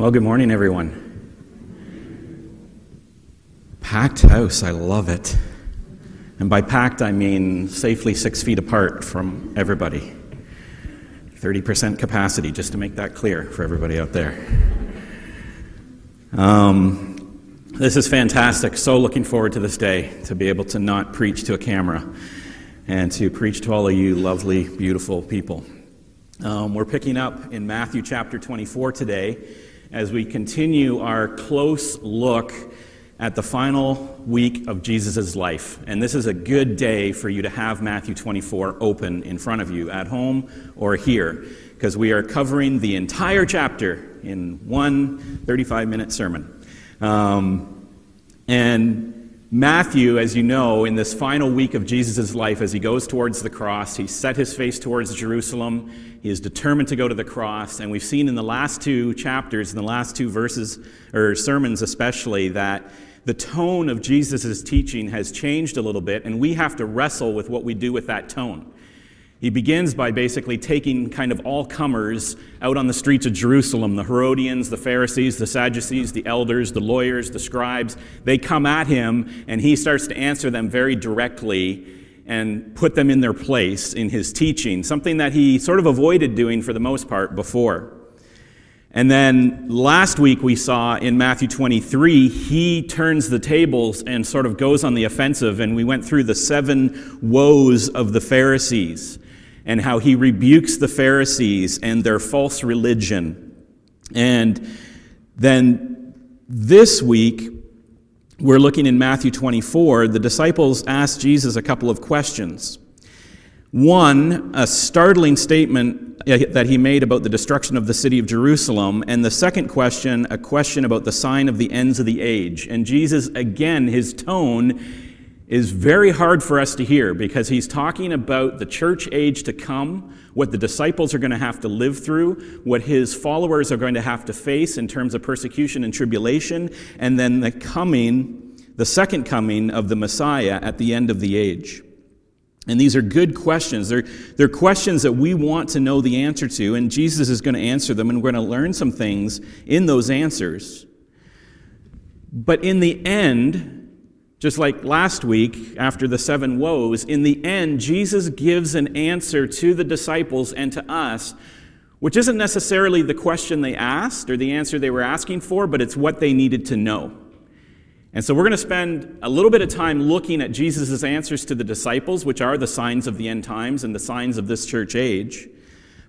Well, good morning, everyone. Packed house, I love it. And by packed, I mean safely six feet apart from everybody. 30% capacity, just to make that clear for everybody out there. Um, this is fantastic. So looking forward to this day to be able to not preach to a camera and to preach to all of you lovely, beautiful people. Um, we're picking up in Matthew chapter 24 today as we continue our close look at the final week of Jesus' life. And this is a good day for you to have Matthew 24 open in front of you at home or here, because we are covering the entire chapter in one 35 minute sermon. Um, and Matthew, as you know, in this final week of Jesus' life, as he goes towards the cross, he set his face towards Jerusalem. He is determined to go to the cross. And we've seen in the last two chapters, in the last two verses, or sermons especially, that the tone of Jesus' teaching has changed a little bit, and we have to wrestle with what we do with that tone. He begins by basically taking kind of all comers out on the streets of Jerusalem the Herodians, the Pharisees, the Sadducees, the elders, the lawyers, the scribes. They come at him, and he starts to answer them very directly and put them in their place in his teaching, something that he sort of avoided doing for the most part before. And then last week we saw in Matthew 23, he turns the tables and sort of goes on the offensive, and we went through the seven woes of the Pharisees and how he rebukes the Pharisees and their false religion. And then this week, we're looking in Matthew 24. The disciples asked Jesus a couple of questions. One, a startling statement uh, that he made about the destruction of the city of Jerusalem. And the second question, a question about the sign of the ends of the age. And Jesus, again, his tone is very hard for us to hear because he's talking about the church age to come, what the disciples are going to have to live through, what his followers are going to have to face in terms of persecution and tribulation, and then the coming, the second coming of the Messiah at the end of the age. And these are good questions. They're, they're questions that we want to know the answer to, and Jesus is going to answer them, and we're going to learn some things in those answers. But in the end, just like last week, after the seven woes, in the end, Jesus gives an answer to the disciples and to us, which isn't necessarily the question they asked or the answer they were asking for, but it's what they needed to know. And so we're going to spend a little bit of time looking at Jesus' answers to the disciples, which are the signs of the end times and the signs of this church age.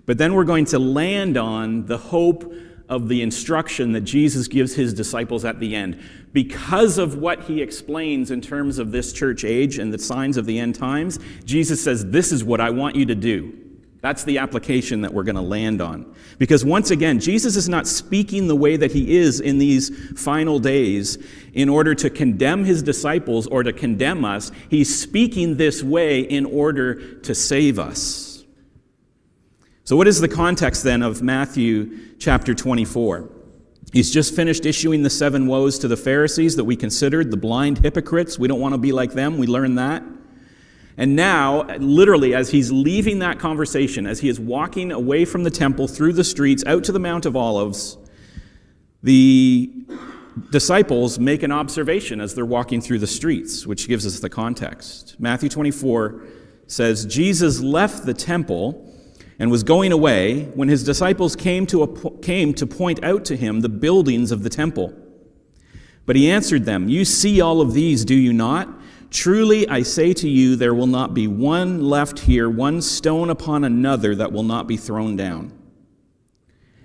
But then we're going to land on the hope of the instruction that Jesus gives his disciples at the end. Because of what he explains in terms of this church age and the signs of the end times, Jesus says, This is what I want you to do. That's the application that we're going to land on. Because once again, Jesus is not speaking the way that he is in these final days in order to condemn his disciples or to condemn us. He's speaking this way in order to save us. So, what is the context then of Matthew chapter 24? He's just finished issuing the seven woes to the Pharisees that we considered the blind hypocrites. We don't want to be like them. We learned that. And now, literally, as he's leaving that conversation, as he is walking away from the temple through the streets out to the Mount of Olives, the disciples make an observation as they're walking through the streets, which gives us the context. Matthew 24 says, Jesus left the temple and was going away when his disciples came to, a, came to point out to him the buildings of the temple. But he answered them, You see all of these, do you not? Truly I say to you, there will not be one left here, one stone upon another that will not be thrown down.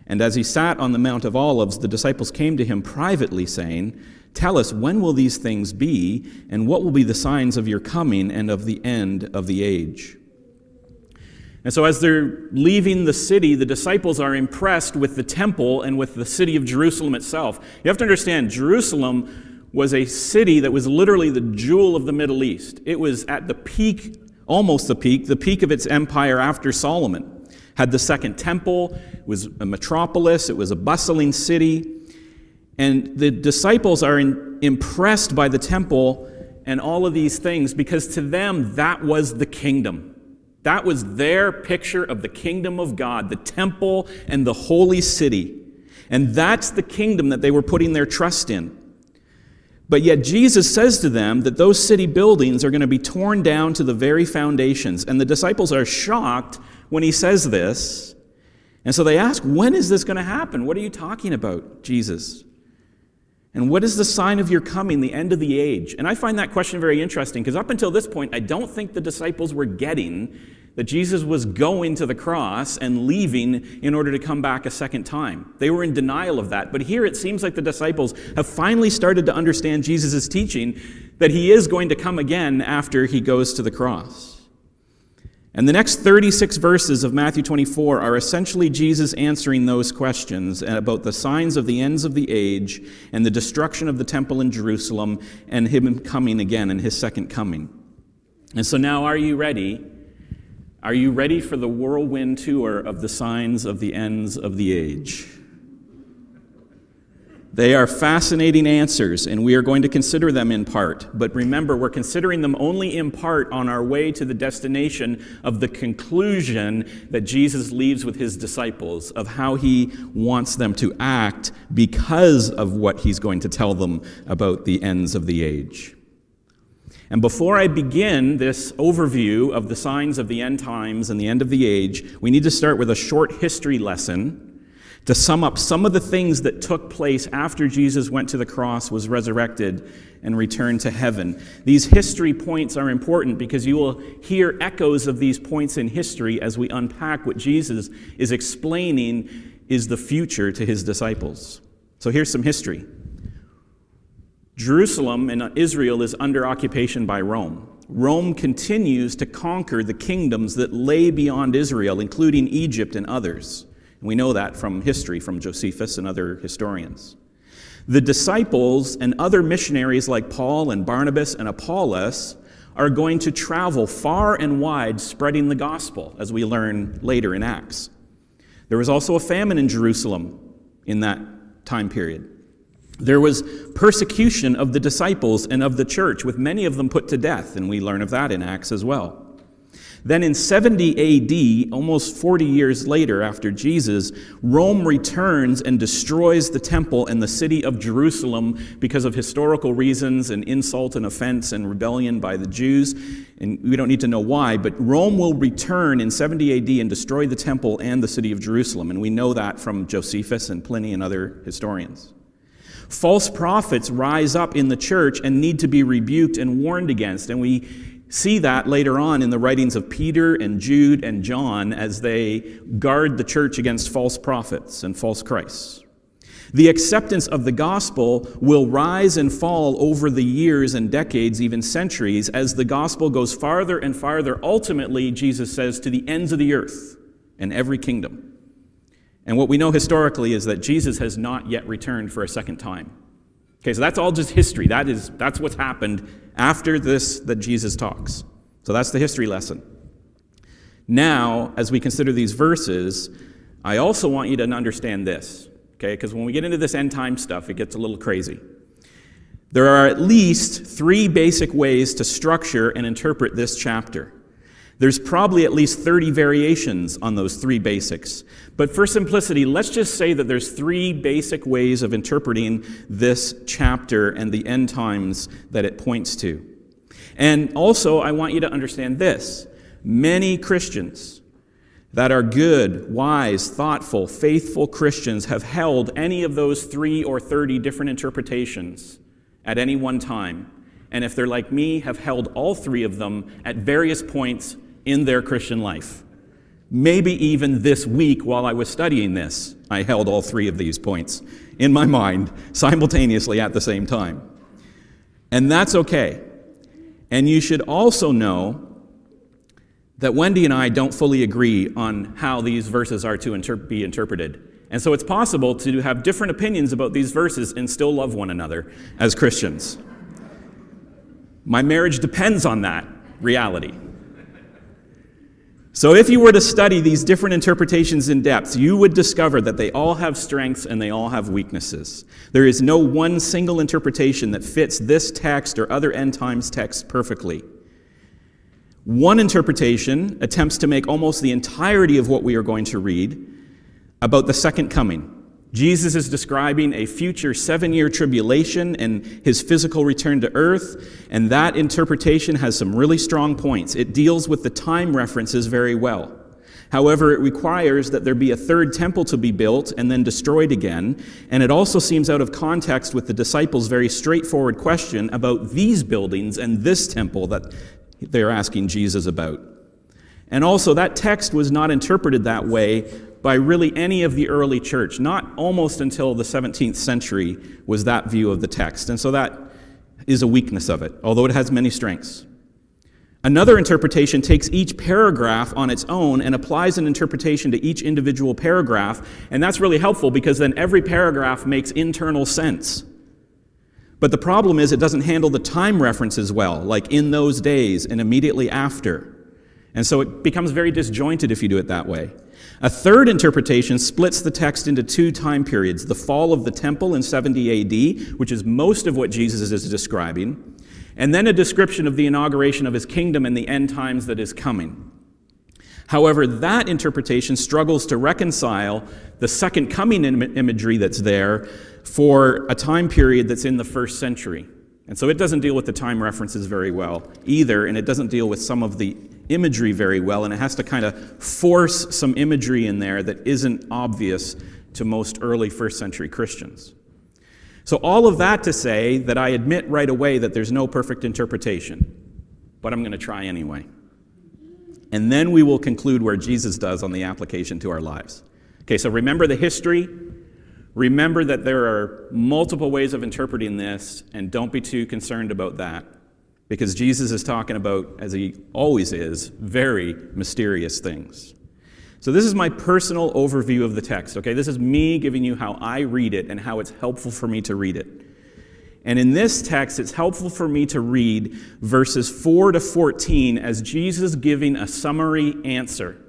And as he sat on the Mount of Olives, the disciples came to him privately, saying, Tell us, when will these things be, and what will be the signs of your coming and of the end of the age? And so, as they're leaving the city, the disciples are impressed with the temple and with the city of Jerusalem itself. You have to understand, Jerusalem was a city that was literally the jewel of the Middle East. It was at the peak, almost the peak, the peak of its empire after Solomon. Had the second temple, it was a metropolis, it was a bustling city. And the disciples are in, impressed by the temple and all of these things because to them that was the kingdom. That was their picture of the kingdom of God, the temple and the holy city. And that's the kingdom that they were putting their trust in. But yet, Jesus says to them that those city buildings are going to be torn down to the very foundations. And the disciples are shocked when he says this. And so they ask, When is this going to happen? What are you talking about, Jesus? And what is the sign of your coming, the end of the age? And I find that question very interesting because up until this point, I don't think the disciples were getting that Jesus was going to the cross and leaving in order to come back a second time. They were in denial of that. But here it seems like the disciples have finally started to understand Jesus' teaching that he is going to come again after he goes to the cross. And the next 36 verses of Matthew 24 are essentially Jesus answering those questions about the signs of the ends of the age and the destruction of the temple in Jerusalem and him coming again and his second coming. And so now, are you ready? Are you ready for the whirlwind tour of the signs of the ends of the age? They are fascinating answers, and we are going to consider them in part. But remember, we're considering them only in part on our way to the destination of the conclusion that Jesus leaves with his disciples, of how he wants them to act because of what he's going to tell them about the ends of the age. And before I begin this overview of the signs of the end times and the end of the age, we need to start with a short history lesson to sum up some of the things that took place after Jesus went to the cross, was resurrected, and returned to heaven. These history points are important because you will hear echoes of these points in history as we unpack what Jesus is explaining is the future to his disciples. So here's some history. Jerusalem and Israel is under occupation by Rome. Rome continues to conquer the kingdoms that lay beyond Israel, including Egypt and others. We know that from history, from Josephus and other historians. The disciples and other missionaries like Paul and Barnabas and Apollos are going to travel far and wide spreading the gospel, as we learn later in Acts. There was also a famine in Jerusalem in that time period. There was persecution of the disciples and of the church, with many of them put to death, and we learn of that in Acts as well. Then in 70 AD, almost 40 years later after Jesus, Rome returns and destroys the temple and the city of Jerusalem because of historical reasons and insult and offense and rebellion by the Jews. And we don't need to know why, but Rome will return in 70 AD and destroy the temple and the city of Jerusalem. And we know that from Josephus and Pliny and other historians. False prophets rise up in the church and need to be rebuked and warned against. And we see that later on in the writings of Peter and Jude and John as they guard the church against false prophets and false Christs. The acceptance of the gospel will rise and fall over the years and decades, even centuries, as the gospel goes farther and farther, ultimately, Jesus says, to the ends of the earth and every kingdom. And what we know historically is that Jesus has not yet returned for a second time. Okay, so that's all just history. That is, that's what's happened after this that Jesus talks. So that's the history lesson. Now, as we consider these verses, I also want you to understand this, okay? Because when we get into this end time stuff, it gets a little crazy. There are at least three basic ways to structure and interpret this chapter. There's probably at least 30 variations on those three basics. But for simplicity, let's just say that there's three basic ways of interpreting this chapter and the end times that it points to. And also, I want you to understand this. Many Christians that are good, wise, thoughtful, faithful Christians have held any of those three or 30 different interpretations at any one time. And if they're like me, have held all three of them at various points in their Christian life. Maybe even this week while I was studying this, I held all three of these points in my mind simultaneously at the same time. And that's okay. And you should also know that Wendy and I don't fully agree on how these verses are to inter- be interpreted. And so it's possible to have different opinions about these verses and still love one another as Christians. My marriage depends on that reality. So, if you were to study these different interpretations in depth, you would discover that they all have strengths and they all have weaknesses. There is no one single interpretation that fits this text or other end times texts perfectly. One interpretation attempts to make almost the entirety of what we are going to read about the second coming. Jesus is describing a future seven year tribulation and his physical return to earth, and that interpretation has some really strong points. It deals with the time references very well. However, it requires that there be a third temple to be built and then destroyed again, and it also seems out of context with the disciples' very straightforward question about these buildings and this temple that they're asking Jesus about. And also, that text was not interpreted that way by really any of the early church. Not almost until the 17th century was that view of the text. And so that is a weakness of it, although it has many strengths. Another interpretation takes each paragraph on its own and applies an interpretation to each individual paragraph, and that's really helpful because then every paragraph makes internal sense. But the problem is it doesn't handle the time references well, like in those days and immediately after. And so it becomes very disjointed if you do it that way. A third interpretation splits the text into two time periods the fall of the temple in 70 AD, which is most of what Jesus is describing, and then a description of the inauguration of his kingdom and the end times that is coming. However, that interpretation struggles to reconcile the second coming Im- imagery that's there for a time period that's in the first century. And so it doesn't deal with the time references very well either, and it doesn't deal with some of the imagery very well, and it has to kind of force some imagery in there that isn't obvious to most early first century Christians. So, all of that to say that I admit right away that there's no perfect interpretation, but I'm going to try anyway. And then we will conclude where Jesus does on the application to our lives. Okay, so remember the history, Remember that there are multiple ways of interpreting this, and don't be too concerned about that. Because Jesus is talking about, as he always is, very mysterious things. So, this is my personal overview of the text, okay? This is me giving you how I read it and how it's helpful for me to read it. And in this text, it's helpful for me to read verses 4 to 14 as Jesus giving a summary answer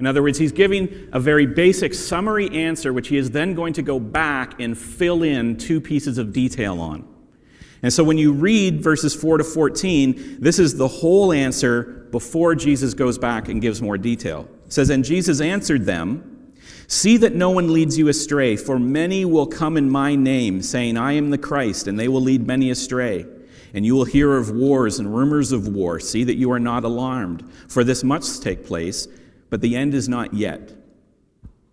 in other words, he's giving a very basic summary answer, which he is then going to go back and fill in two pieces of detail on. And so when you read verses 4 to 14, this is the whole answer before Jesus goes back and gives more detail. It says, And Jesus answered them, See that no one leads you astray, for many will come in my name, saying, I am the Christ, and they will lead many astray. And you will hear of wars and rumors of war. See that you are not alarmed, for this must take place but the end is not yet.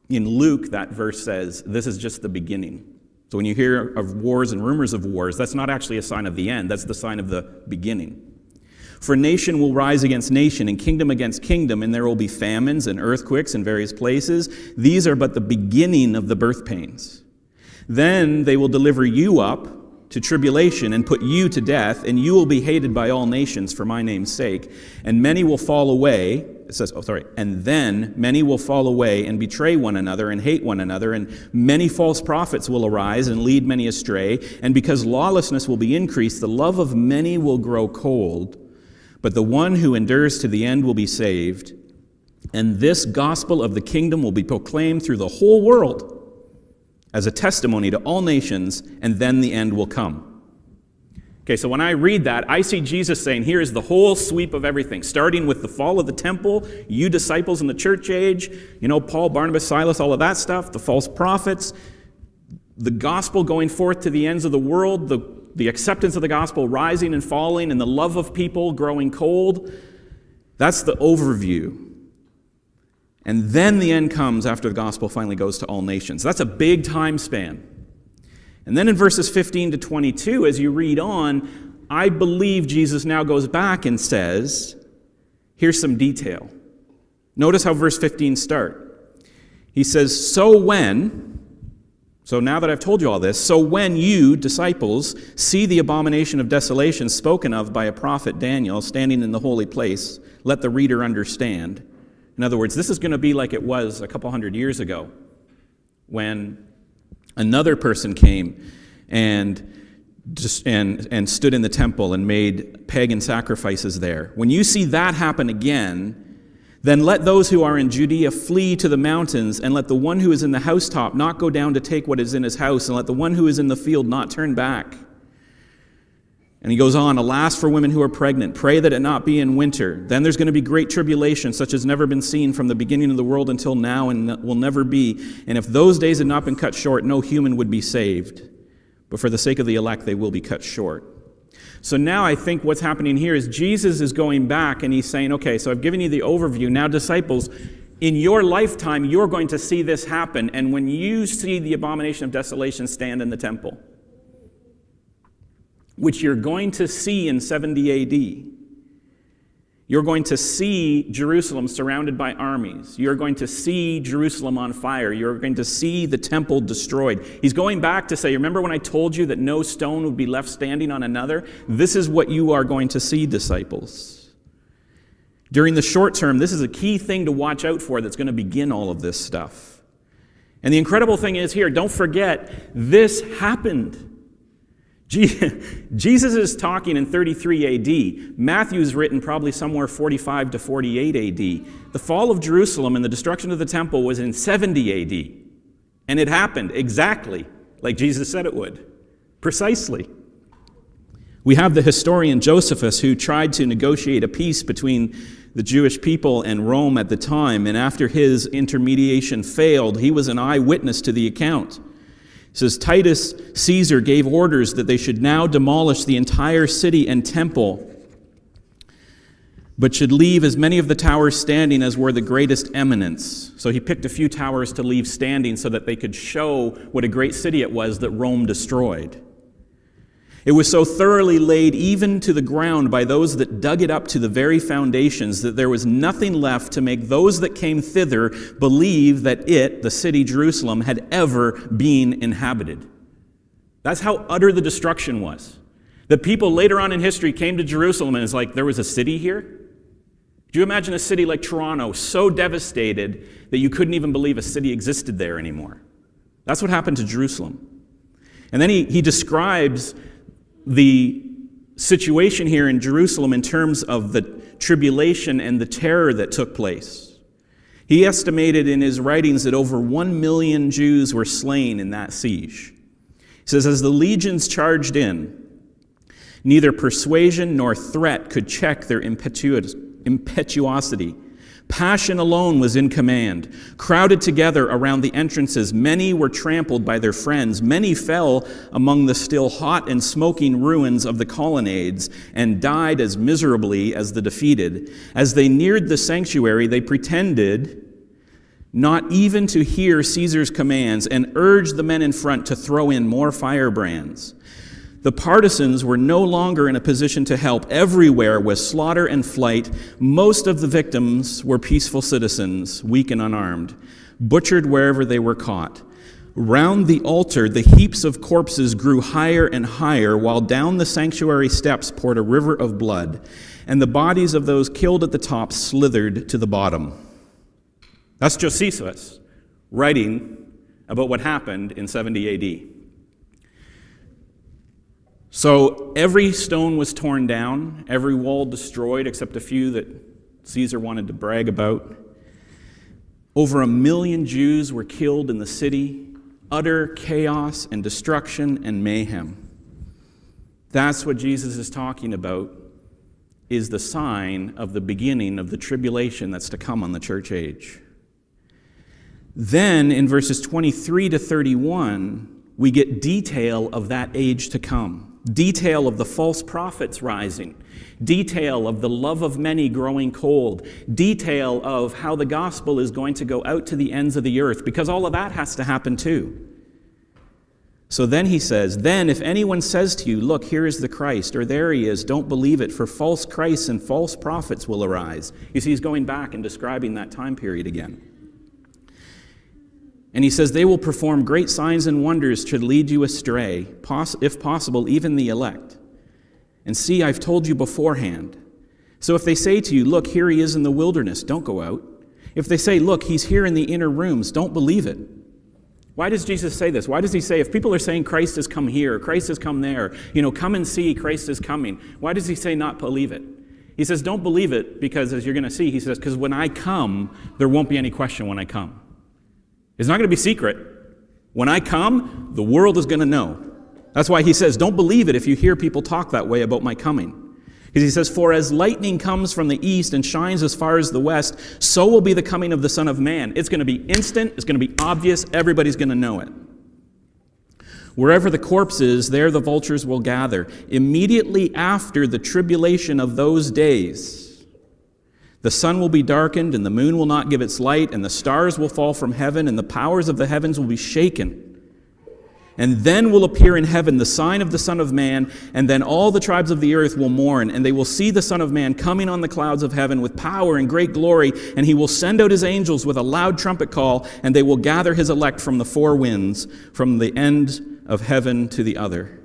In Luke, that verse says, This is just the beginning. So when you hear of wars and rumors of wars, that's not actually a sign of the end, that's the sign of the beginning. For nation will rise against nation, and kingdom against kingdom, and there will be famines and earthquakes in various places. These are but the beginning of the birth pains. Then they will deliver you up to tribulation and put you to death, and you will be hated by all nations for my name's sake. And many will fall away. It says, oh, sorry. And then many will fall away and betray one another and hate one another, and many false prophets will arise and lead many astray. And because lawlessness will be increased, the love of many will grow cold. But the one who endures to the end will be saved. And this gospel of the kingdom will be proclaimed through the whole world as a testimony to all nations, and then the end will come. Okay, so when I read that, I see Jesus saying, here is the whole sweep of everything, starting with the fall of the temple, you disciples in the church age, you know, Paul, Barnabas, Silas, all of that stuff, the false prophets, the gospel going forth to the ends of the world, the, the acceptance of the gospel rising and falling, and the love of people growing cold. That's the overview. And then the end comes after the gospel finally goes to all nations. That's a big time span. And then in verses 15 to 22, as you read on, I believe Jesus now goes back and says, here's some detail. Notice how verse 15 start. He says, "So when so now that I've told you all this, so when you, disciples, see the abomination of desolation spoken of by a prophet Daniel standing in the holy place, let the reader understand." In other words, this is going to be like it was a couple hundred years ago when another person came and, just, and, and stood in the temple and made pagan sacrifices there. When you see that happen again, then let those who are in Judea flee to the mountains, and let the one who is in the housetop not go down to take what is in his house, and let the one who is in the field not turn back. And he goes on, Alas for women who are pregnant, pray that it not be in winter. Then there's going to be great tribulation, such as never been seen from the beginning of the world until now, and will never be. And if those days had not been cut short, no human would be saved. But for the sake of the elect, they will be cut short. So now I think what's happening here is Jesus is going back and he's saying, Okay, so I've given you the overview. Now, disciples, in your lifetime, you're going to see this happen. And when you see the abomination of desolation stand in the temple, which you're going to see in 70 AD. You're going to see Jerusalem surrounded by armies. You're going to see Jerusalem on fire. You're going to see the temple destroyed. He's going back to say, Remember when I told you that no stone would be left standing on another? This is what you are going to see, disciples. During the short term, this is a key thing to watch out for that's going to begin all of this stuff. And the incredible thing is here, don't forget, this happened. Jesus is talking in 33 AD. Matthew's written probably somewhere 45 to 48 AD. The fall of Jerusalem and the destruction of the temple was in 70 AD. And it happened exactly like Jesus said it would. Precisely. We have the historian Josephus who tried to negotiate a peace between the Jewish people and Rome at the time, and after his intermediation failed, he was an eyewitness to the account. It says Titus Caesar gave orders that they should now demolish the entire city and temple, but should leave as many of the towers standing as were the greatest eminence. So he picked a few towers to leave standing so that they could show what a great city it was that Rome destroyed. It was so thoroughly laid even to the ground by those that dug it up to the very foundations that there was nothing left to make those that came thither believe that it, the city Jerusalem, had ever been inhabited. That's how utter the destruction was. The people later on in history came to Jerusalem and it's like, there was a city here? Do you imagine a city like Toronto so devastated that you couldn't even believe a city existed there anymore? That's what happened to Jerusalem. And then he, he describes the situation here in Jerusalem in terms of the tribulation and the terror that took place. He estimated in his writings that over one million Jews were slain in that siege. He says, As the legions charged in, neither persuasion nor threat could check their impetuosity. Passion alone was in command. Crowded together around the entrances, many were trampled by their friends. Many fell among the still hot and smoking ruins of the colonnades and died as miserably as the defeated. As they neared the sanctuary, they pretended not even to hear Caesar's commands and urged the men in front to throw in more firebrands. The partisans were no longer in a position to help. Everywhere was slaughter and flight. Most of the victims were peaceful citizens, weak and unarmed, butchered wherever they were caught. Round the altar, the heaps of corpses grew higher and higher, while down the sanctuary steps poured a river of blood, and the bodies of those killed at the top slithered to the bottom. That's Josephus writing about what happened in 70 AD. So every stone was torn down, every wall destroyed, except a few that Caesar wanted to brag about. Over a million Jews were killed in the city, utter chaos and destruction and mayhem. That's what Jesus is talking about is the sign of the beginning of the tribulation that's to come on the church age. Then in verses 23 to 31, we get detail of that age to come detail of the false prophets rising, detail of the love of many growing cold, detail of how the gospel is going to go out to the ends of the earth, because all of that has to happen too. So then he says, Then if anyone says to you, Look, here is the Christ, or there he is, don't believe it, for false Christs and false prophets will arise. You see, he's going back and describing that time period again. And he says, They will perform great signs and wonders to lead you astray, if possible, even the elect. And see, I've told you beforehand. So if they say to you, Look, here he is in the wilderness, don't go out. If they say, Look, he's here in the inner rooms, don't believe it. Why does Jesus say this? Why does he say, if people are saying Christ has come here, Christ has come there, you know, come and see, Christ is coming, why does he say not believe it? He says, don't believe it because, as you're going to see, he says, because when I come, there won't be any question when I come. It's not going to be secret. When I come, the world is going to know. That's why he says, Don't believe it if you hear people talk that way about my coming. Because he says, For as lightning comes from the east and shines as far as the west, so will be the coming of the Son of Man. It's going to be instant, it's going to be obvious, everybody's going to know it. Wherever the corpse is, there the vultures will gather. Immediately after the tribulation of those days, the sun will be darkened, and the moon will not give its light, and the stars will fall from heaven, and the powers of the heavens will be shaken. And then will appear in heaven the sign of the Son of Man, and then all the tribes of the earth will mourn, and they will see the Son of Man coming on the clouds of heaven with power and great glory, and he will send out his angels with a loud trumpet call, and they will gather his elect from the four winds, from the end of heaven to the other.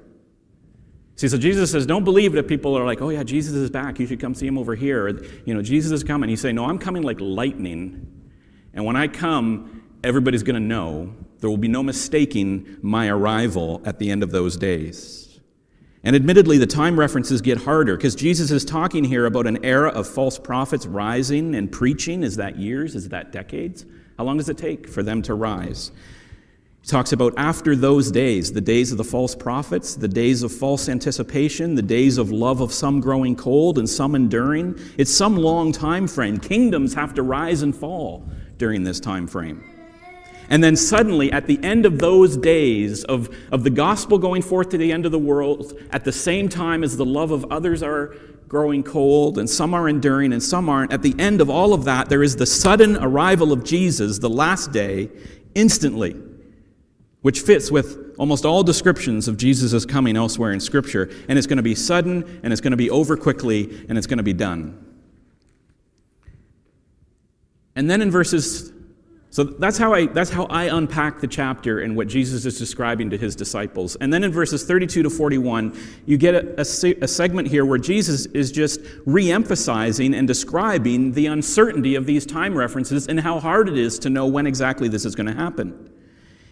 See, so Jesus says, don't believe it if people are like, oh yeah, Jesus is back, you should come see him over here. You know, Jesus is coming. He's saying, no, I'm coming like lightning. And when I come, everybody's going to know there will be no mistaking my arrival at the end of those days. And admittedly, the time references get harder because Jesus is talking here about an era of false prophets rising and preaching. Is that years? Is that decades? How long does it take for them to rise? He talks about after those days, the days of the false prophets, the days of false anticipation, the days of love of some growing cold and some enduring. It's some long time frame. Kingdoms have to rise and fall during this time frame. And then suddenly, at the end of those days of, of the gospel going forth to the end of the world, at the same time as the love of others are growing cold and some are enduring and some aren't, at the end of all of that, there is the sudden arrival of Jesus, the last day, instantly, which fits with almost all descriptions of Jesus' coming elsewhere in Scripture. And it's going to be sudden and it's going to be over quickly and it's going to be done. And then in verses so that's how, I, that's how I unpack the chapter and what Jesus is describing to his disciples. And then in verses 32 to 41, you get a, a, a segment here where Jesus is just re emphasizing and describing the uncertainty of these time references and how hard it is to know when exactly this is going to happen.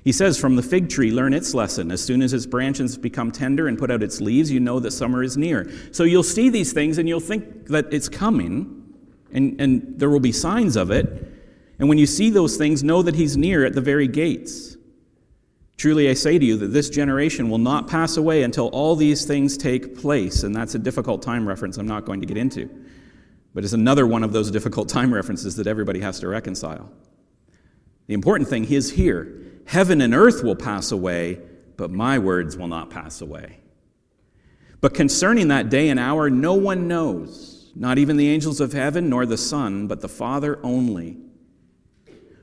He says, From the fig tree, learn its lesson. As soon as its branches become tender and put out its leaves, you know that summer is near. So you'll see these things and you'll think that it's coming, and, and there will be signs of it. And when you see those things, know that he's near at the very gates. Truly, I say to you that this generation will not pass away until all these things take place. And that's a difficult time reference I'm not going to get into. But it's another one of those difficult time references that everybody has to reconcile. The important thing is here heaven and earth will pass away, but my words will not pass away. But concerning that day and hour, no one knows, not even the angels of heaven, nor the Son, but the Father only.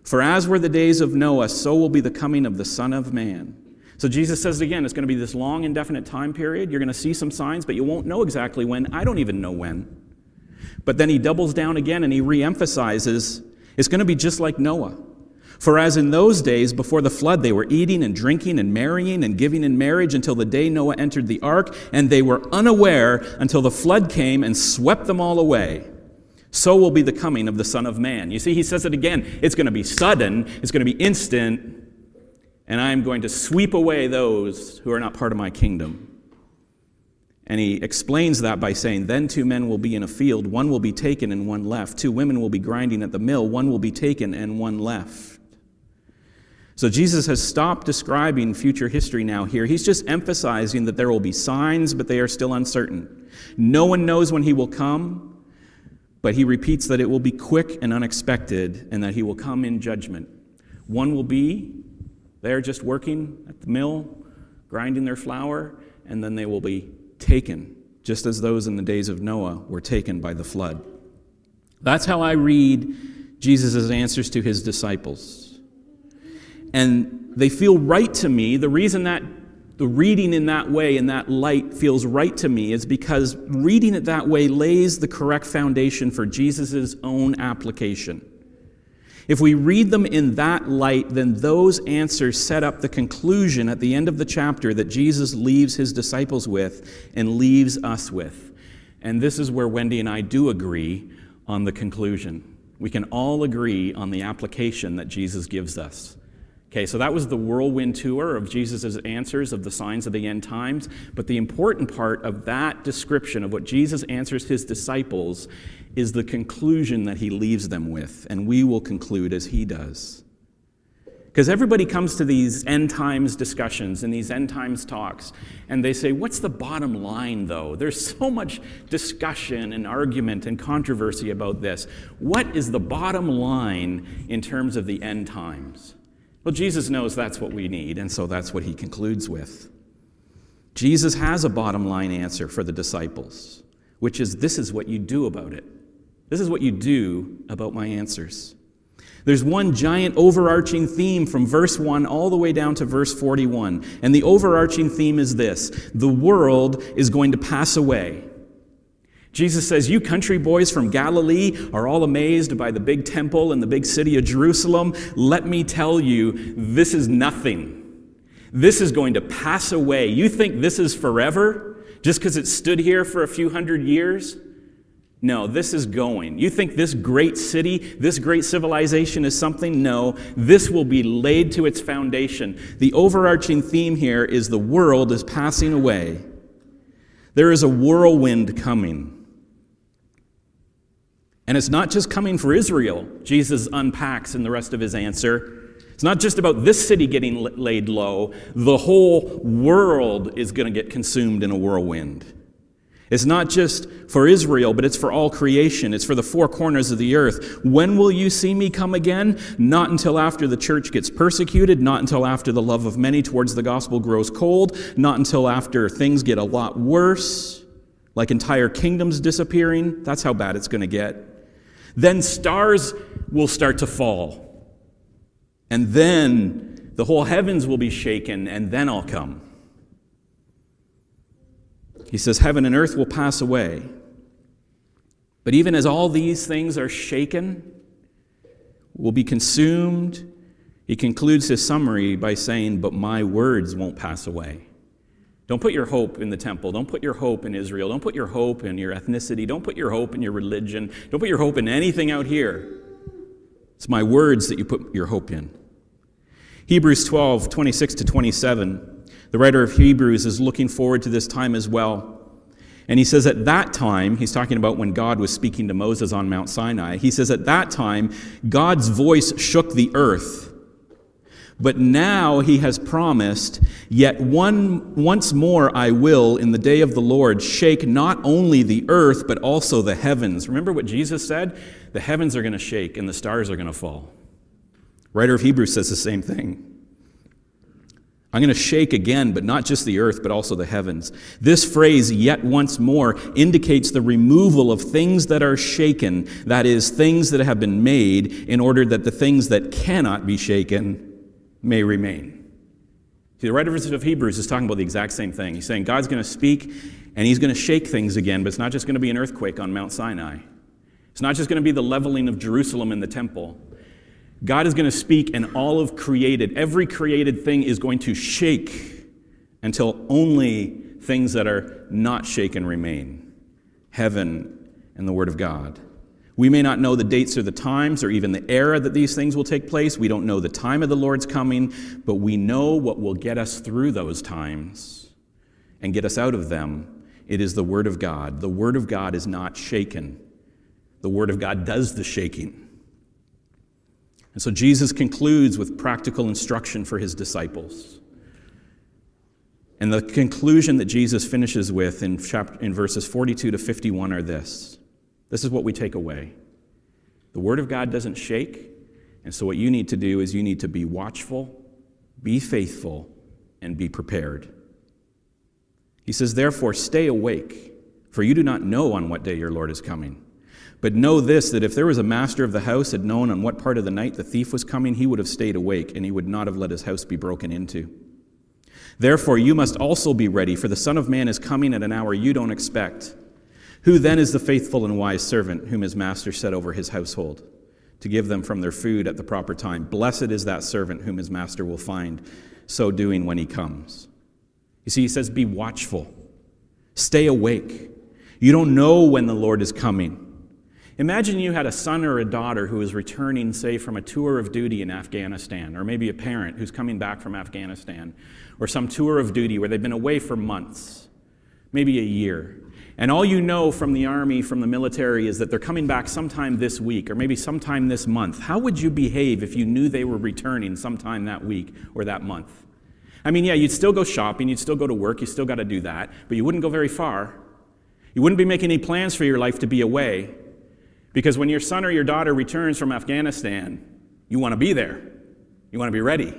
For as were the days of Noah, so will be the coming of the Son of Man. So Jesus says again, it's going to be this long, indefinite time period. You're going to see some signs, but you won't know exactly when. I don't even know when. But then he doubles down again and he reemphasizes it's going to be just like Noah. For as in those days before the flood, they were eating and drinking and marrying and giving in marriage until the day Noah entered the ark, and they were unaware until the flood came and swept them all away so will be the coming of the Son of Man. You see, he says it again. It's going to be sudden, it's going to be instant, and I am going to sweep away those who are not part of my kingdom. And he explains that by saying, Then two men will be in a field, one will be taken and one left. Two women will be grinding at the mill, one will be taken and one left. So Jesus has stopped describing future history now here. He's just emphasizing that there will be signs, but they are still uncertain. No one knows when he will come. But he repeats that it will be quick and unexpected and that he will come in judgment. One will be there just working at the mill, grinding their flour, and then they will be taken, just as those in the days of Noah were taken by the flood. That's how I read Jesus' answers to his disciples. And they feel right to me. The reason that the reading in that way, in that light, feels right to me is because reading it that way lays the correct foundation for Jesus' own application. If we read them in that light, then those answers set up the conclusion at the end of the chapter that Jesus leaves his disciples with and leaves us with. And this is where Wendy and I do agree on the conclusion. We can all agree on the application that Jesus gives us. Okay, so that was the whirlwind tour of Jesus' answers of the signs of the end times. But the important part of that description of what Jesus answers his disciples is the conclusion that he leaves them with. And we will conclude as he does. Because everybody comes to these end times discussions and these end times talks, and they say, What's the bottom line, though? There's so much discussion and argument and controversy about this. What is the bottom line in terms of the end times? Well, Jesus knows that's what we need, and so that's what he concludes with. Jesus has a bottom line answer for the disciples, which is this is what you do about it. This is what you do about my answers. There's one giant overarching theme from verse 1 all the way down to verse 41. And the overarching theme is this the world is going to pass away. Jesus says, You country boys from Galilee are all amazed by the big temple and the big city of Jerusalem. Let me tell you, this is nothing. This is going to pass away. You think this is forever just because it stood here for a few hundred years? No, this is going. You think this great city, this great civilization is something? No, this will be laid to its foundation. The overarching theme here is the world is passing away. There is a whirlwind coming. And it's not just coming for Israel, Jesus unpacks in the rest of his answer. It's not just about this city getting laid low, the whole world is going to get consumed in a whirlwind. It's not just for Israel, but it's for all creation. It's for the four corners of the earth. When will you see me come again? Not until after the church gets persecuted, not until after the love of many towards the gospel grows cold, not until after things get a lot worse, like entire kingdoms disappearing. That's how bad it's going to get. Then stars will start to fall. And then the whole heavens will be shaken, and then I'll come. He says, Heaven and earth will pass away. But even as all these things are shaken, will be consumed, he concludes his summary by saying, But my words won't pass away. Don't put your hope in the temple. Don't put your hope in Israel. Don't put your hope in your ethnicity. Don't put your hope in your religion. Don't put your hope in anything out here. It's my words that you put your hope in. Hebrews 12, 26 to 27 the writer of Hebrews is looking forward to this time as well. And he says, at that time, he's talking about when God was speaking to Moses on Mount Sinai. He says, at that time, God's voice shook the earth. But now he has promised, yet one, once more I will, in the day of the Lord, shake not only the earth, but also the heavens. Remember what Jesus said? The heavens are going to shake and the stars are going to fall. Writer of Hebrews says the same thing. I'm going to shake again, but not just the earth, but also the heavens. This phrase, yet once more, indicates the removal of things that are shaken, that is, things that have been made, in order that the things that cannot be shaken may remain. See, the writer of Hebrews is talking about the exact same thing. He's saying God's going to speak and he's going to shake things again, but it's not just going to be an earthquake on Mount Sinai. It's not just going to be the leveling of Jerusalem and the temple. God is going to speak, and all of created, every created thing is going to shake until only things that are not shaken remain heaven and the Word of God. We may not know the dates or the times or even the era that these things will take place. We don't know the time of the Lord's coming, but we know what will get us through those times and get us out of them. It is the Word of God. The Word of God is not shaken, the Word of God does the shaking. And so Jesus concludes with practical instruction for his disciples. And the conclusion that Jesus finishes with in, chapter, in verses 42 to 51 are this this is what we take away. The Word of God doesn't shake, and so what you need to do is you need to be watchful, be faithful, and be prepared. He says, Therefore, stay awake, for you do not know on what day your Lord is coming. But know this that if there was a master of the house had known on what part of the night the thief was coming, he would have stayed awake, and he would not have let his house be broken into. Therefore, you must also be ready, for the Son of Man is coming at an hour you don't expect. Who then is the faithful and wise servant whom his master set over his household to give them from their food at the proper time? Blessed is that servant whom his master will find so doing when he comes. You see, he says, Be watchful, stay awake. You don't know when the Lord is coming. Imagine you had a son or a daughter who is returning, say, from a tour of duty in Afghanistan, or maybe a parent who's coming back from Afghanistan, or some tour of duty where they've been away for months, maybe a year. And all you know from the army, from the military, is that they're coming back sometime this week or maybe sometime this month, how would you behave if you knew they were returning sometime that week or that month? I mean, yeah, you'd still go shopping, you'd still go to work, you still got to do that, but you wouldn't go very far. You wouldn't be making any plans for your life to be away because when your son or your daughter returns from Afghanistan, you want to be there. You want to be ready.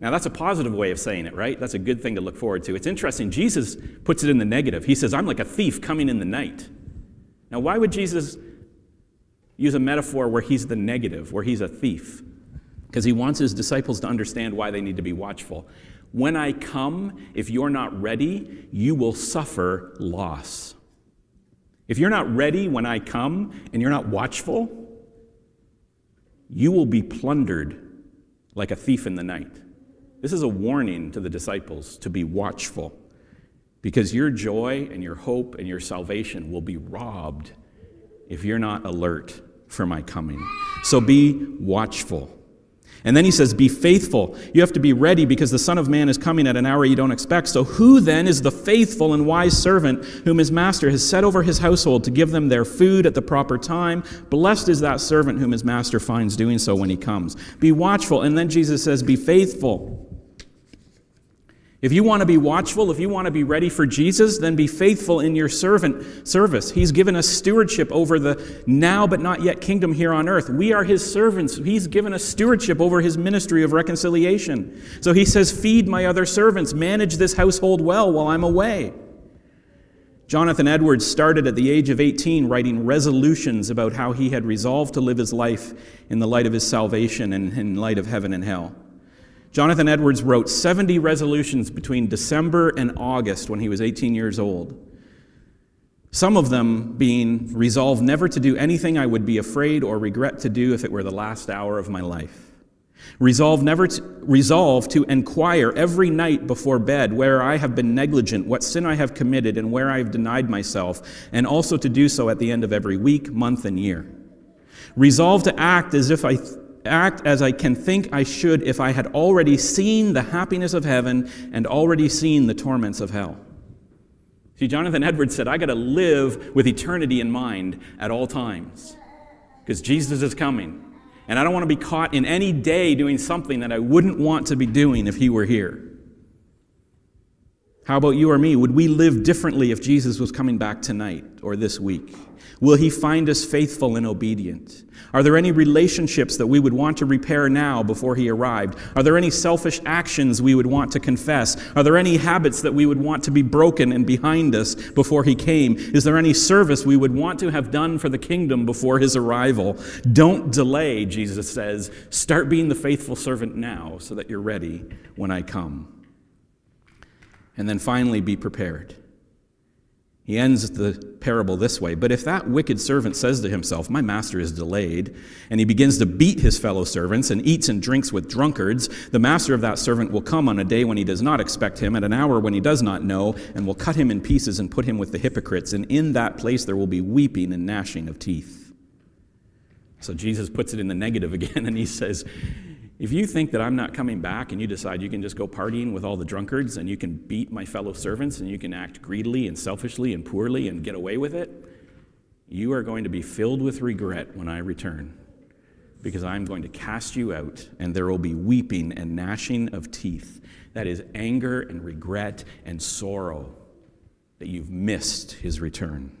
Now, that's a positive way of saying it, right? That's a good thing to look forward to. It's interesting. Jesus puts it in the negative. He says, I'm like a thief coming in the night. Now, why would Jesus use a metaphor where he's the negative, where he's a thief? Because he wants his disciples to understand why they need to be watchful. When I come, if you're not ready, you will suffer loss. If you're not ready when I come and you're not watchful, you will be plundered like a thief in the night. This is a warning to the disciples to be watchful because your joy and your hope and your salvation will be robbed if you're not alert for my coming. So be watchful. And then he says, Be faithful. You have to be ready because the Son of Man is coming at an hour you don't expect. So, who then is the faithful and wise servant whom his master has set over his household to give them their food at the proper time? Blessed is that servant whom his master finds doing so when he comes. Be watchful. And then Jesus says, Be faithful. If you want to be watchful, if you want to be ready for Jesus, then be faithful in your servant service. He's given us stewardship over the now but not yet kingdom here on earth. We are his servants. He's given us stewardship over his ministry of reconciliation. So he says, Feed my other servants, manage this household well while I'm away. Jonathan Edwards started at the age of 18 writing resolutions about how he had resolved to live his life in the light of his salvation and in light of heaven and hell. Jonathan Edwards wrote 70 resolutions between December and August when he was 18 years old. Some of them being resolved never to do anything I would be afraid or regret to do if it were the last hour of my life. Resolve never to, resolve to inquire every night before bed where I have been negligent, what sin I have committed, and where I have denied myself, and also to do so at the end of every week, month, and year. Resolve to act as if I act as I can think I should if I had already seen the happiness of heaven and already seen the torments of hell. See, Jonathan Edwards said, I got to live with eternity in mind at all times because Jesus is coming. And I don't want to be caught in any day doing something that I wouldn't want to be doing if he were here. How about you or me? Would we live differently if Jesus was coming back tonight or this week? Will he find us faithful and obedient? Are there any relationships that we would want to repair now before he arrived? Are there any selfish actions we would want to confess? Are there any habits that we would want to be broken and behind us before he came? Is there any service we would want to have done for the kingdom before his arrival? Don't delay, Jesus says. Start being the faithful servant now so that you're ready when I come. And then finally, be prepared. He ends the parable this way But if that wicked servant says to himself, My master is delayed, and he begins to beat his fellow servants and eats and drinks with drunkards, the master of that servant will come on a day when he does not expect him, at an hour when he does not know, and will cut him in pieces and put him with the hypocrites. And in that place there will be weeping and gnashing of teeth. So Jesus puts it in the negative again, and he says, if you think that I'm not coming back and you decide you can just go partying with all the drunkards and you can beat my fellow servants and you can act greedily and selfishly and poorly and get away with it, you are going to be filled with regret when I return because I'm going to cast you out and there will be weeping and gnashing of teeth. That is anger and regret and sorrow that you've missed his return.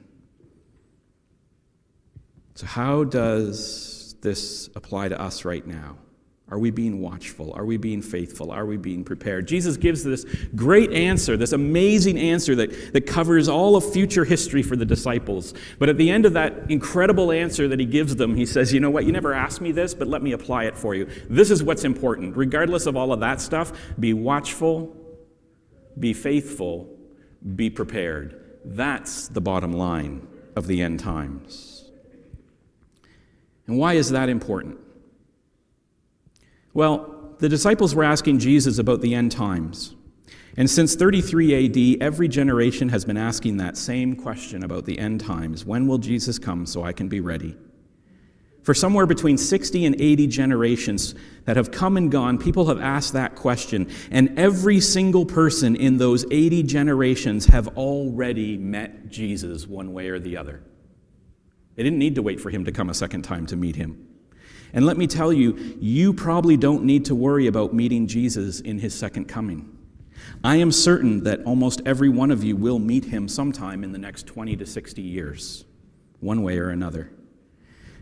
So, how does this apply to us right now? Are we being watchful? Are we being faithful? Are we being prepared? Jesus gives this great answer, this amazing answer that, that covers all of future history for the disciples. But at the end of that incredible answer that he gives them, he says, You know what? You never asked me this, but let me apply it for you. This is what's important. Regardless of all of that stuff, be watchful, be faithful, be prepared. That's the bottom line of the end times. And why is that important? Well, the disciples were asking Jesus about the end times. And since 33 AD, every generation has been asking that same question about the end times when will Jesus come so I can be ready? For somewhere between 60 and 80 generations that have come and gone, people have asked that question, and every single person in those 80 generations have already met Jesus one way or the other. They didn't need to wait for him to come a second time to meet him. And let me tell you, you probably don't need to worry about meeting Jesus in his second coming. I am certain that almost every one of you will meet him sometime in the next 20 to 60 years, one way or another.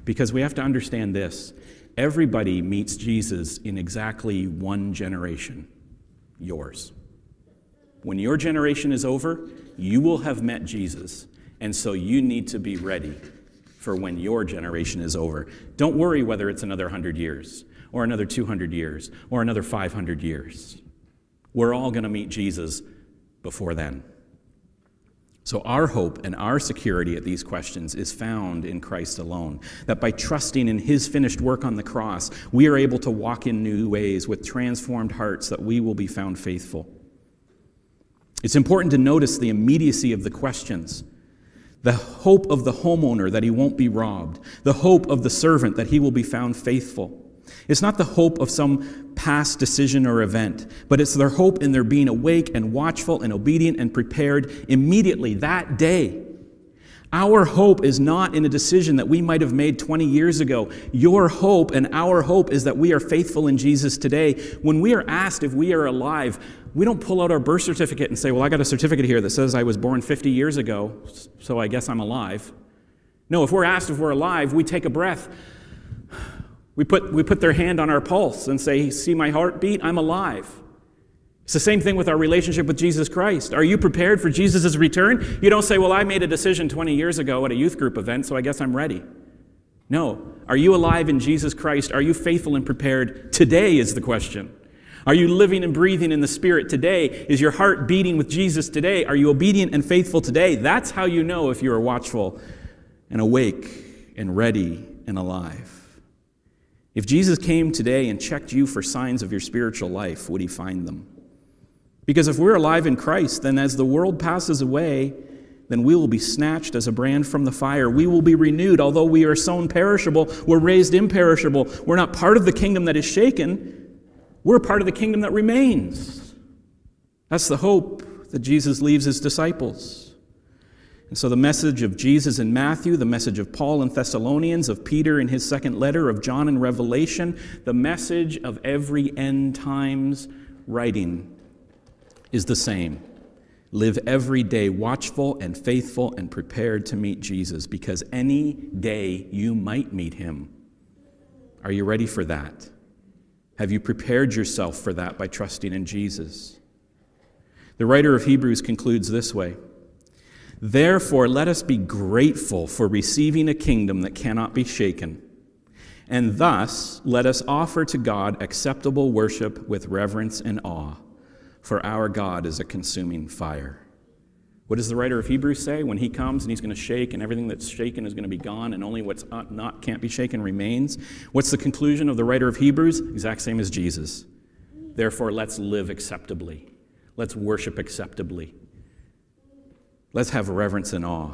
Because we have to understand this everybody meets Jesus in exactly one generation yours. When your generation is over, you will have met Jesus, and so you need to be ready for when your generation is over. Don't worry whether it's another 100 years, or another 200 years, or another 500 years. We're all going to meet Jesus before then. So, our hope and our security at these questions is found in Christ alone. That by trusting in His finished work on the cross, we are able to walk in new ways with transformed hearts, that we will be found faithful. It's important to notice the immediacy of the questions. The hope of the homeowner that he won't be robbed, the hope of the servant that he will be found faithful. It's not the hope of some past decision or event, but it's their hope in their being awake and watchful and obedient and prepared immediately that day. Our hope is not in a decision that we might have made 20 years ago. Your hope and our hope is that we are faithful in Jesus today. When we are asked if we are alive, we don't pull out our birth certificate and say, Well, I got a certificate here that says I was born 50 years ago, so I guess I'm alive. No, if we're asked if we're alive, we take a breath. We put, we put their hand on our pulse and say, See my heartbeat? I'm alive. It's the same thing with our relationship with Jesus Christ. Are you prepared for Jesus' return? You don't say, Well, I made a decision 20 years ago at a youth group event, so I guess I'm ready. No. Are you alive in Jesus Christ? Are you faithful and prepared? Today is the question. Are you living and breathing in the Spirit today? Is your heart beating with Jesus today? Are you obedient and faithful today? That's how you know if you are watchful and awake and ready and alive. If Jesus came today and checked you for signs of your spiritual life, would he find them? Because if we're alive in Christ, then as the world passes away, then we will be snatched as a brand from the fire. We will be renewed. Although we are sown perishable, we're raised imperishable. We're not part of the kingdom that is shaken, we're part of the kingdom that remains. That's the hope that Jesus leaves his disciples. And so, the message of Jesus in Matthew, the message of Paul in Thessalonians, of Peter in his second letter, of John in Revelation, the message of every end times writing is the same. Live every day watchful and faithful and prepared to meet Jesus because any day you might meet him. Are you ready for that? Have you prepared yourself for that by trusting in Jesus? The writer of Hebrews concludes this way. Therefore, let us be grateful for receiving a kingdom that cannot be shaken. And thus, let us offer to God acceptable worship with reverence and awe, for our God is a consuming fire. What does the writer of Hebrews say? When he comes and he's going to shake, and everything that's shaken is going to be gone, and only what's not can't be shaken remains. What's the conclusion of the writer of Hebrews? Exact same as Jesus. Therefore, let's live acceptably. Let's worship acceptably. Let's have reverence and awe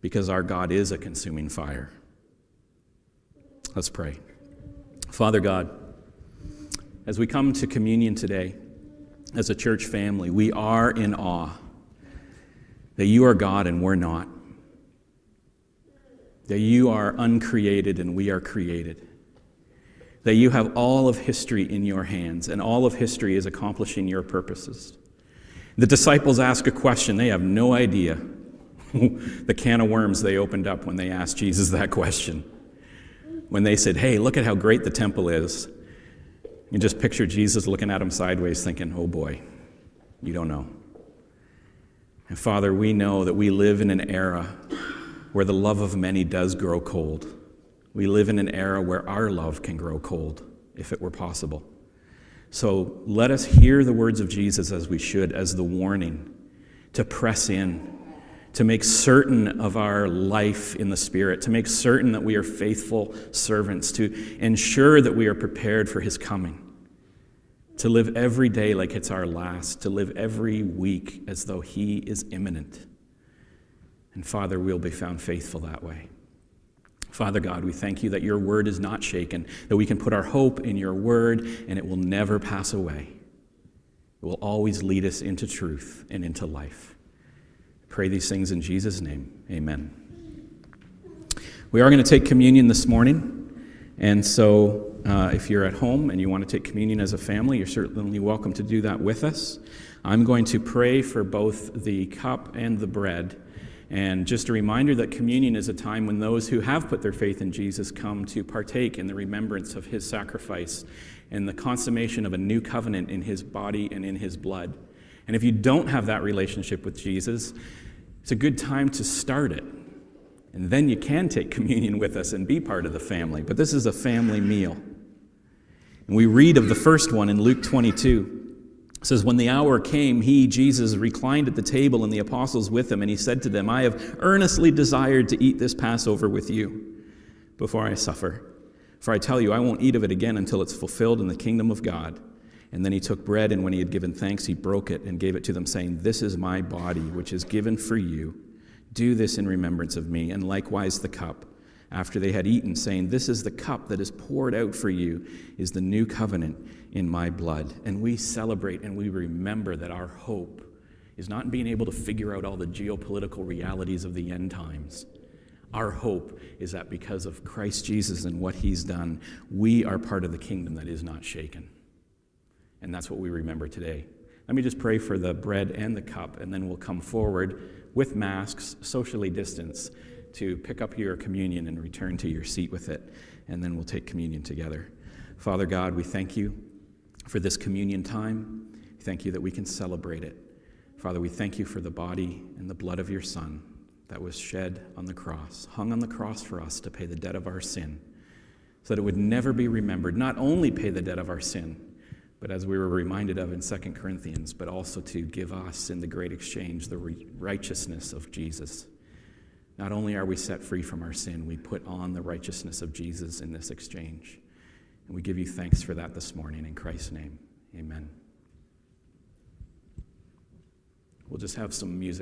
because our God is a consuming fire. Let's pray. Father God, as we come to communion today, as a church family, we are in awe that you are God and we're not, that you are uncreated and we are created, that you have all of history in your hands and all of history is accomplishing your purposes. The disciples ask a question. They have no idea the can of worms they opened up when they asked Jesus that question. When they said, Hey, look at how great the temple is. You just picture Jesus looking at them sideways, thinking, Oh boy, you don't know. And Father, we know that we live in an era where the love of many does grow cold. We live in an era where our love can grow cold, if it were possible. So let us hear the words of Jesus as we should, as the warning to press in, to make certain of our life in the Spirit, to make certain that we are faithful servants, to ensure that we are prepared for His coming, to live every day like it's our last, to live every week as though He is imminent. And Father, we'll be found faithful that way. Father God, we thank you that your word is not shaken, that we can put our hope in your word and it will never pass away. It will always lead us into truth and into life. I pray these things in Jesus' name. Amen. We are going to take communion this morning. And so, uh, if you're at home and you want to take communion as a family, you're certainly welcome to do that with us. I'm going to pray for both the cup and the bread. And just a reminder that communion is a time when those who have put their faith in Jesus come to partake in the remembrance of his sacrifice and the consummation of a new covenant in his body and in his blood. And if you don't have that relationship with Jesus, it's a good time to start it. And then you can take communion with us and be part of the family. But this is a family meal. And we read of the first one in Luke 22. It says, When the hour came, he, Jesus, reclined at the table and the apostles with him, and he said to them, I have earnestly desired to eat this Passover with you before I suffer. For I tell you, I won't eat of it again until it's fulfilled in the kingdom of God. And then he took bread, and when he had given thanks, he broke it and gave it to them, saying, This is my body, which is given for you. Do this in remembrance of me. And likewise the cup, after they had eaten, saying, This is the cup that is poured out for you, is the new covenant in my blood. And we celebrate and we remember that our hope is not in being able to figure out all the geopolitical realities of the end times our hope is that because of Christ Jesus and what he's done, we are part of the kingdom that is not shaken. And that's what we remember today. Let me just pray for the bread and the cup, and then we'll come forward with masks, socially distanced, to pick up your communion and return to your seat with it, and then we'll take communion together. Father God, we thank you for this communion time. Thank you that we can celebrate it. Father, we thank you for the body and the blood of your Son that was shed on the cross, hung on the cross for us to pay the debt of our sin, so that it would never be remembered, not only pay the debt of our sin, but as we were reminded of in 2 Corinthians, but also to give us in the great exchange the righteousness of Jesus. Not only are we set free from our sin, we put on the righteousness of Jesus in this exchange. And we give you thanks for that this morning in Christ's name. Amen. We'll just have some music.